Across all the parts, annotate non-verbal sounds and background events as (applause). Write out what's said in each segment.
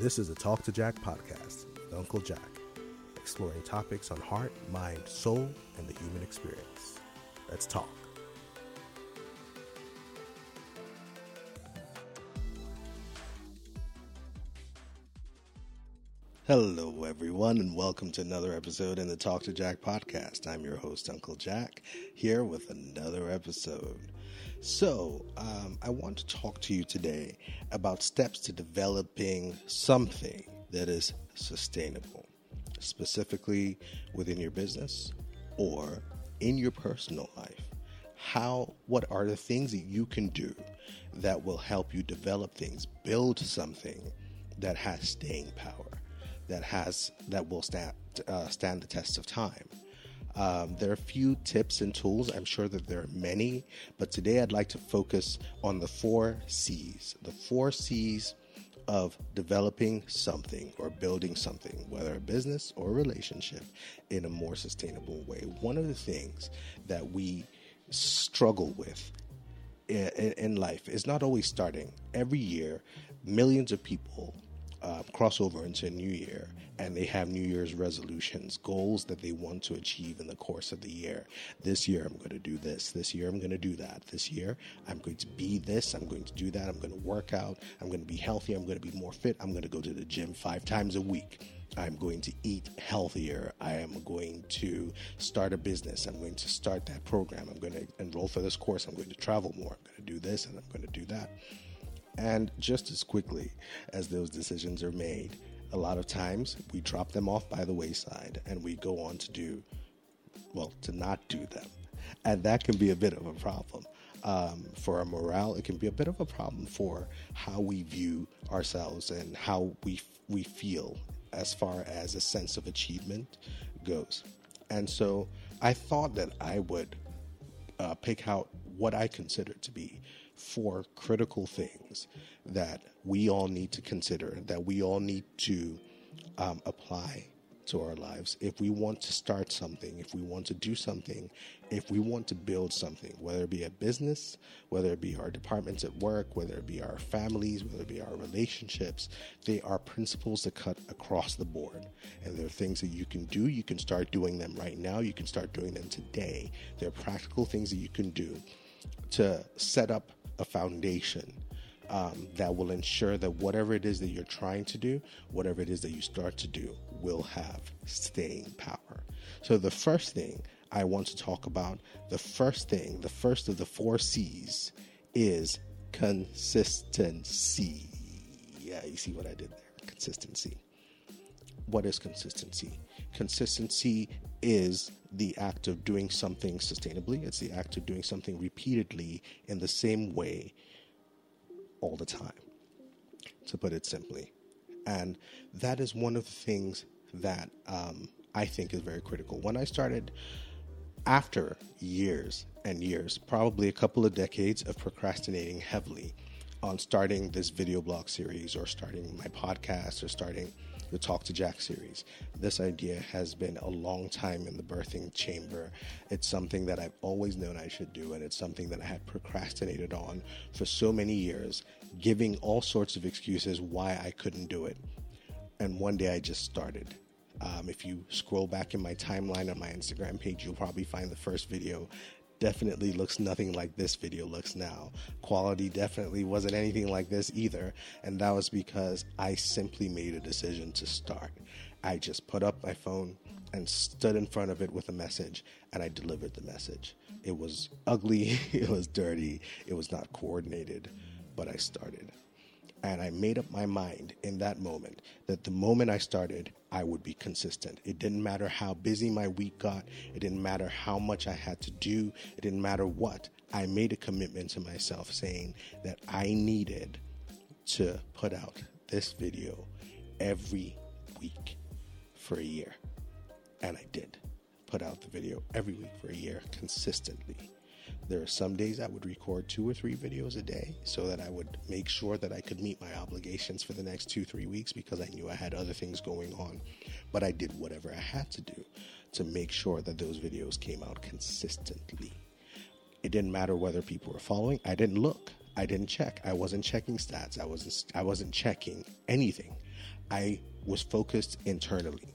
This is a Talk to Jack podcast with Uncle Jack, exploring topics on heart, mind, soul, and the human experience. Let's talk. Hello, everyone, and welcome to another episode in the Talk to Jack podcast. I'm your host, Uncle Jack, here with another episode. So, um, I want to talk to you today about steps to developing something that is sustainable, specifically within your business or in your personal life. How, what are the things that you can do that will help you develop things, build something that has staying power? that has that will stand uh, stand the test of time. Um, there are a few tips and tools. I'm sure that there are many, but today I'd like to focus on the four C's. The four C's of developing something or building something, whether a business or a relationship, in a more sustainable way. One of the things that we struggle with in, in life is not always starting. Every year, millions of people uh, cross over into a new year and they have New Year's resolutions, goals that they want to achieve in the course of the year. This year, I'm going to do this. This year, I'm going to do that. This year, I'm going to be this. I'm going to do that. I'm going to work out. I'm going to be healthy. I'm going to be more fit. I'm going to go to the gym five times a week. I'm going to eat healthier. I am going to start a business. I'm going to start that program. I'm going to enroll for this course. I'm going to travel more. I'm going to do this and I'm going to do that. And just as quickly as those decisions are made, a lot of times we drop them off by the wayside and we go on to do, well, to not do them. And that can be a bit of a problem. Um, for our morale, it can be a bit of a problem for how we view ourselves and how we we feel as far as a sense of achievement goes. And so I thought that I would uh, pick out what I consider to be four critical things that we all need to consider, that we all need to um, apply to our lives. If we want to start something, if we want to do something, if we want to build something, whether it be a business, whether it be our departments at work, whether it be our families, whether it be our relationships, they are principles that cut across the board. And there are things that you can do. You can start doing them right now. You can start doing them today. There are practical things that you can do to set up a foundation um, that will ensure that whatever it is that you're trying to do, whatever it is that you start to do, will have staying power. So, the first thing I want to talk about, the first thing, the first of the four C's is consistency. Yeah, you see what I did there? Consistency. What is consistency? Consistency is the act of doing something sustainably, it's the act of doing something repeatedly in the same way all the time, to put it simply. And that is one of the things that um, I think is very critical. When I started, after years and years, probably a couple of decades of procrastinating heavily on starting this video blog series or starting my podcast or starting the Talk to Jack series. This idea has been a long time in the birthing chamber. It's something that I've always known I should do, and it's something that I had procrastinated on for so many years, giving all sorts of excuses why I couldn't do it. And one day I just started. Um, if you scroll back in my timeline on my Instagram page, you'll probably find the first video definitely looks nothing like this video looks now. Quality definitely wasn't anything like this either, and that was because I simply made a decision to start. I just put up my phone and stood in front of it with a message, and I delivered the message. It was ugly, (laughs) it was dirty, it was not coordinated, but I started. And I made up my mind in that moment that the moment I started, I would be consistent. It didn't matter how busy my week got, it didn't matter how much I had to do, it didn't matter what. I made a commitment to myself saying that I needed to put out this video every week for a year. And I did put out the video every week for a year consistently. There are some days I would record two or three videos a day so that I would make sure that I could meet my obligations for the next two, three weeks because I knew I had other things going on. But I did whatever I had to do to make sure that those videos came out consistently. It didn't matter whether people were following, I didn't look. I didn't check. I wasn't checking stats. I wasn't I wasn't checking anything. I was focused internally.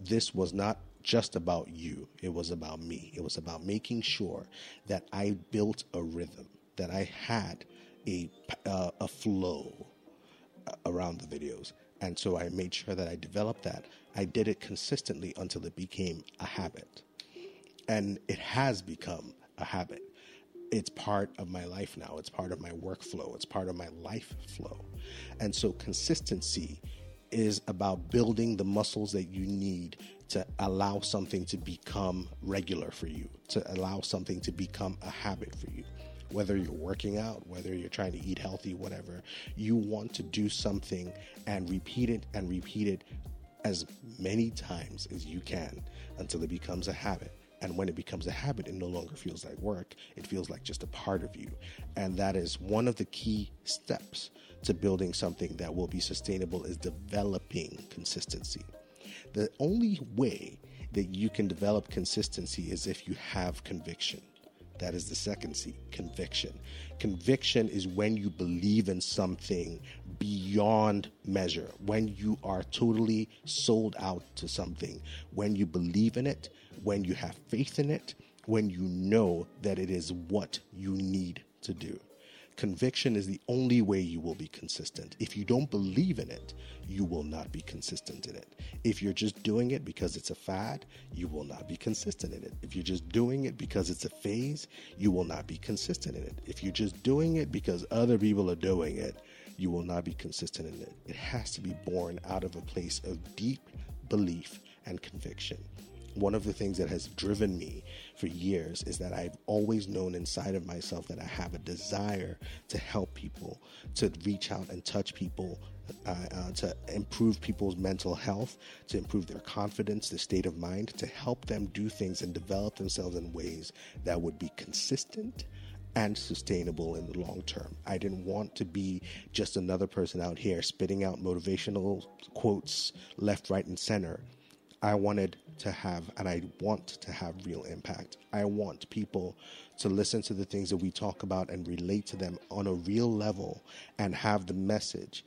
This was not just about you, it was about me. It was about making sure that I built a rhythm, that I had a, uh, a flow around the videos. And so I made sure that I developed that. I did it consistently until it became a habit. And it has become a habit. It's part of my life now. It's part of my workflow. It's part of my life flow. And so consistency is about building the muscles that you need to allow something to become regular for you, to allow something to become a habit for you. Whether you're working out, whether you're trying to eat healthy, whatever, you want to do something and repeat it and repeat it as many times as you can until it becomes a habit. And when it becomes a habit, it no longer feels like work. It feels like just a part of you. And that is one of the key steps to building something that will be sustainable is developing consistency. The only way that you can develop consistency is if you have conviction. That is the second C, conviction. Conviction is when you believe in something beyond measure, when you are totally sold out to something, when you believe in it, when you have faith in it, when you know that it is what you need to do. Conviction is the only way you will be consistent. If you don't believe in it, you will not be consistent in it. If you're just doing it because it's a fad, you will not be consistent in it. If you're just doing it because it's a phase, you will not be consistent in it. If you're just doing it because other people are doing it, you will not be consistent in it. It has to be born out of a place of deep belief and conviction one of the things that has driven me for years is that I've always known inside of myself that I have a desire to help people, to reach out and touch people, uh, uh, to improve people's mental health, to improve their confidence, their state of mind, to help them do things and develop themselves in ways that would be consistent and sustainable in the long term. I didn't want to be just another person out here spitting out motivational quotes left, right, and center I wanted to have, and I want to have real impact. I want people to listen to the things that we talk about and relate to them on a real level and have the message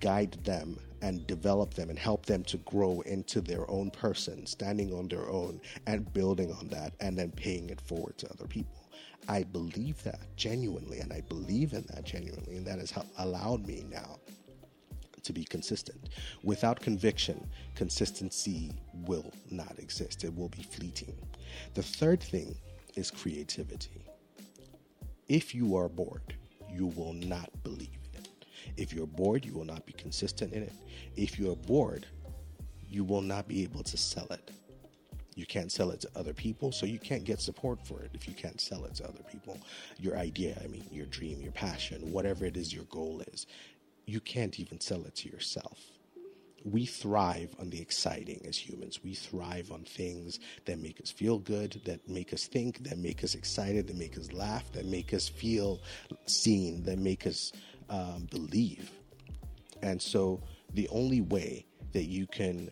guide them and develop them and help them to grow into their own person, standing on their own and building on that and then paying it forward to other people. I believe that genuinely, and I believe in that genuinely, and that has allowed me now to be consistent. Without conviction, consistency will not exist, it will be fleeting. The third thing is creativity. If you are bored, you will not believe in it. If you're bored, you will not be consistent in it. If you're bored, you will not be able to sell it. You can't sell it to other people, so you can't get support for it if you can't sell it to other people. Your idea, I mean, your dream, your passion, whatever it is your goal is, you can't even sell it to yourself. We thrive on the exciting as humans. We thrive on things that make us feel good, that make us think, that make us excited, that make us laugh, that make us feel seen, that make us um, believe. And so, the only way that you can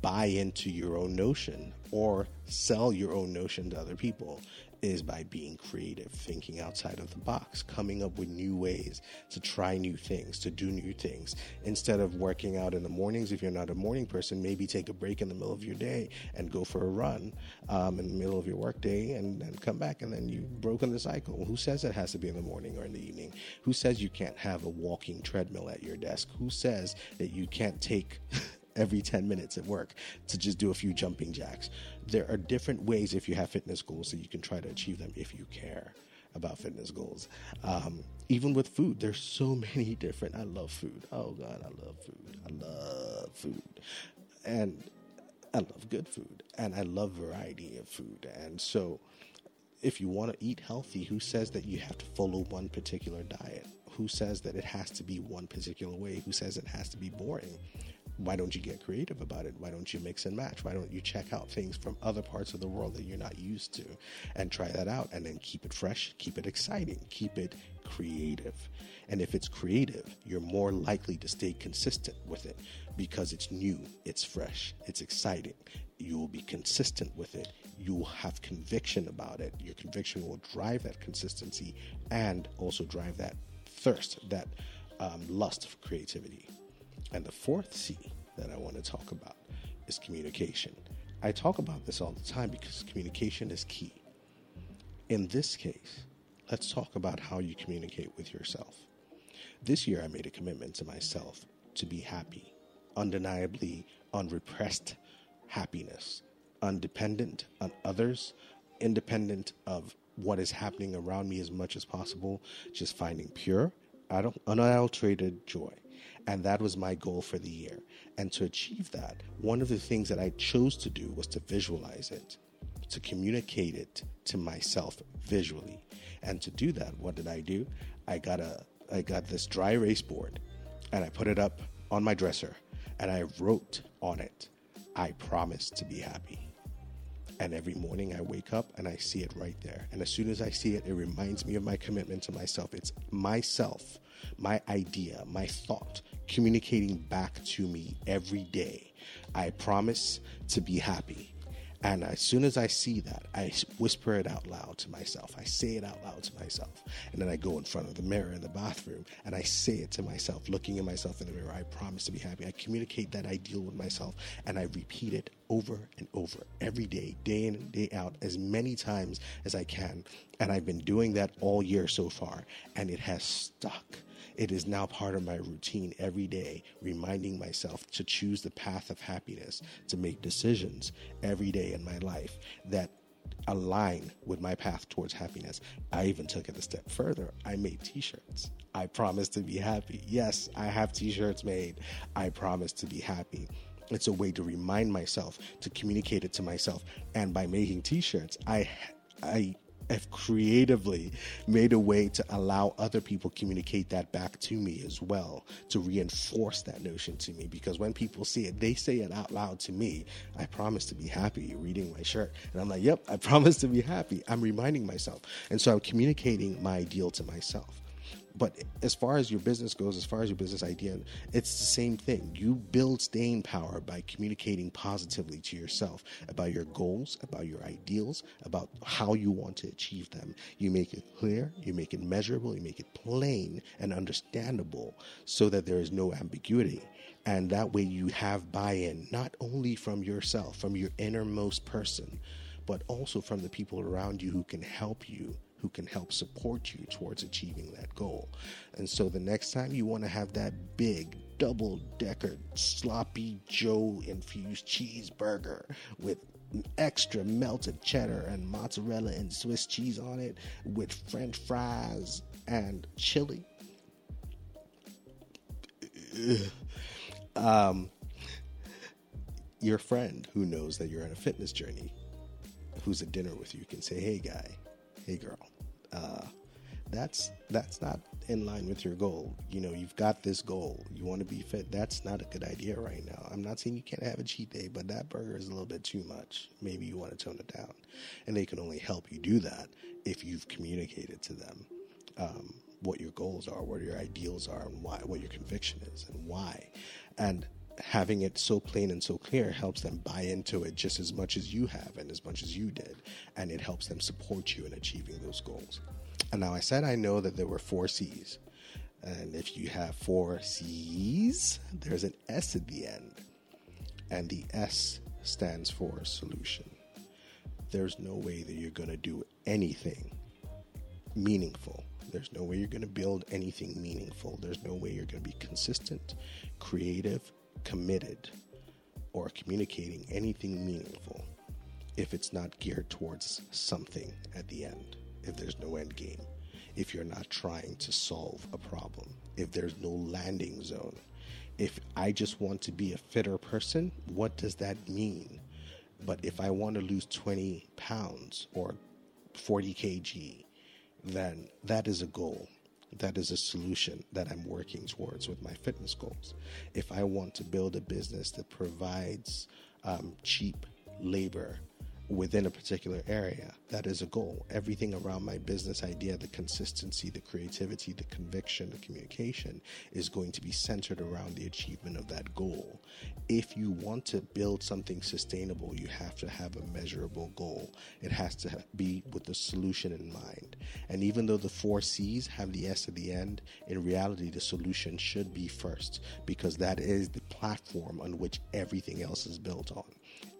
buy into your own notion or sell your own notion to other people is by being creative, thinking outside of the box, coming up with new ways to try new things, to do new things. Instead of working out in the mornings, if you're not a morning person, maybe take a break in the middle of your day and go for a run um, in the middle of your workday and, and come back, and then you've broken the cycle. Who says it has to be in the morning or in the evening? Who says you can't have a walking treadmill at your desk? Who says that you can't take (laughs) every 10 minutes at work to just do a few jumping jacks. There are different ways if you have fitness goals that you can try to achieve them if you care about fitness goals. Um, even with food, there's so (laughs) many different. I love food. Oh God, I love food. I love food, and I love good food, and I love variety of food. And so, if you want to eat healthy, who says that you have to follow one particular diet? Who says that it has to be one particular way? Who says it has to be boring? Why don't you get creative about it? Why don't you mix and match? Why don't you check out things from other parts of the world that you're not used to and try that out and then keep it fresh, keep it exciting, keep it creative. And if it's creative, you're more likely to stay consistent with it because it's new, it's fresh, it's exciting. You will be consistent with it. You will have conviction about it. Your conviction will drive that consistency and also drive that thirst, that um, lust for creativity. And the fourth C that I want to talk about is communication. I talk about this all the time because communication is key. In this case, let's talk about how you communicate with yourself. This year, I made a commitment to myself to be happy, undeniably unrepressed happiness, undependent on others, independent of what is happening around me as much as possible, just finding pure, unadulterated joy. And that was my goal for the year. And to achieve that, one of the things that I chose to do was to visualize it, to communicate it to myself visually. And to do that, what did I do? I got a I got this dry erase board and I put it up on my dresser and I wrote on it, I promise to be happy. And every morning I wake up and I see it right there. And as soon as I see it, it reminds me of my commitment to myself. It's myself, my idea, my thought communicating back to me every day. I promise to be happy. And as soon as I see that, I whisper it out loud to myself. I say it out loud to myself. And then I go in front of the mirror in the bathroom and I say it to myself, looking at myself in the mirror. I promise to be happy. I communicate that ideal with myself and I repeat it over and over every day, day in and day out, as many times as I can. And I've been doing that all year so far, and it has stuck. It is now part of my routine every day, reminding myself to choose the path of happiness, to make decisions every day in my life that align with my path towards happiness. I even took it a step further. I made t shirts. I promise to be happy. Yes, I have t shirts made. I promise to be happy. It's a way to remind myself, to communicate it to myself. And by making t shirts, I I have creatively made a way to allow other people communicate that back to me as well to reinforce that notion to me. Because when people see it they say it out loud to me i promise to be happy reading my shirt. And i'm like yep i (laughs) promise to be happy. I'm reminding myself. And so i'm communicating my ideal to myself but as far as your business goes, as far as your business idea, it's the same thing. You build staying power by communicating positively to yourself about your goals, about your ideals, about how you want to achieve them. You make it clear, you make it measurable, you make it plain and understandable so that there is no ambiguity. And that way you have buy in, not only from yourself, from your innermost person, but also from the people around you who can help you who can help support you towards achieving that goal. And so the next time you want to have that big double decker sloppy Joe infused cheeseburger with extra melted cheddar and mozzarella and Swiss cheese on it with french fries and chili. Um, your friend who knows that you're on a fitness journey, who's at dinner with you, can say, Hey, guy, hey, girl, uh, that's that's not in line with your goal. You know, you've got this goal. You want to be fit. That's not a good idea right now. I'm not saying you can't have a cheat day, but that burger is a little bit too much. Maybe you want to tone it down, and they can only help you do that if you've communicated to them um, what your goals are, what your ideals are, and why, what your conviction is, and why. And having it so plain and so clear helps them buy into it just as much as you have and as much as you did. And it helps them support you in achieving those goals. And now I said I know that there were four C's. And if you have four C's, there's an S at the end. And the S stands for solution. There's no way that you're going to do anything meaningful. There's no way you're going to build anything meaningful. There's no way you're going to be consistent, creative, committed or communicating anything meaningful if it's not geared towards something at the end, if there's no end game, if you're not trying to solve a problem, if there's no landing zone. If I just want to be a fitter person, what does that mean? But if I want to lose 20 pounds or 40 kg, then that is a goal that is a solution that I'm working towards with my fitness goals. If I want to build a business that provides um, cheap labor within a particular area, that is a goal. Everything around my business idea, the consistency, the creativity, the conviction, the communication is going to be centered around the achievement of that goal. if you want to build something sustainable, you have to have a measurable goal. It has to be with the solution in mind. And even though the four C's have the S at the end, in reality, the solution should be first because that is the platform on which everything else is built on.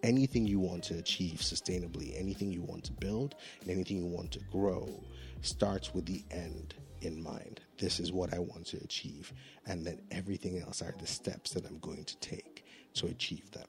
Anything you want to achieve sustainably, anything you want to build, and anything you want to grow starts with the end in mind. This is what I want to achieve. And then everything else are the steps that I'm going to take to achieve them.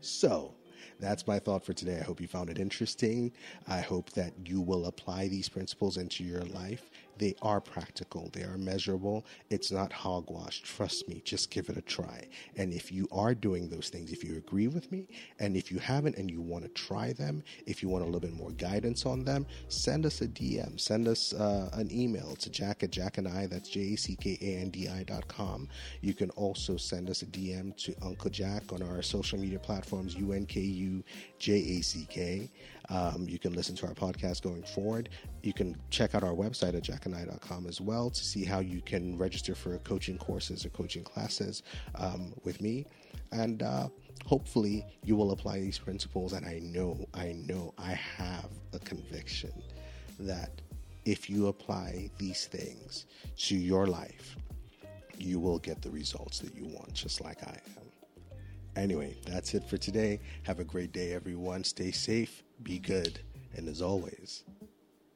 So, that's my thought for today. I hope you found it interesting. I hope that you will apply these principles into your life they are practical, they are measurable. It's not hogwash. Trust me, just give it a try. And if you are doing those things, if you agree with me, and if you haven't and you want to try them, if you want a little bit more guidance on them, send us a DM, send us uh, an email to jack at jack and I, that's J A C K A N D I dot com. You can also send us a DM to Uncle Jack on our social media platforms, U N K U J A C K. Um, you can listen to our podcast going forward. You can check out our website at jackandI.com as well to see how you can register for coaching courses or coaching classes um, with me. And uh, hopefully, you will apply these principles. And I know, I know, I have a conviction that if you apply these things to your life, you will get the results that you want, just like I am. Anyway, that's it for today. Have a great day, everyone. Stay safe, be good, and as always,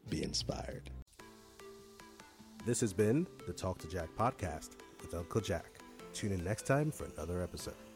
be inspired. This has been the Talk to Jack podcast with Uncle Jack. Tune in next time for another episode.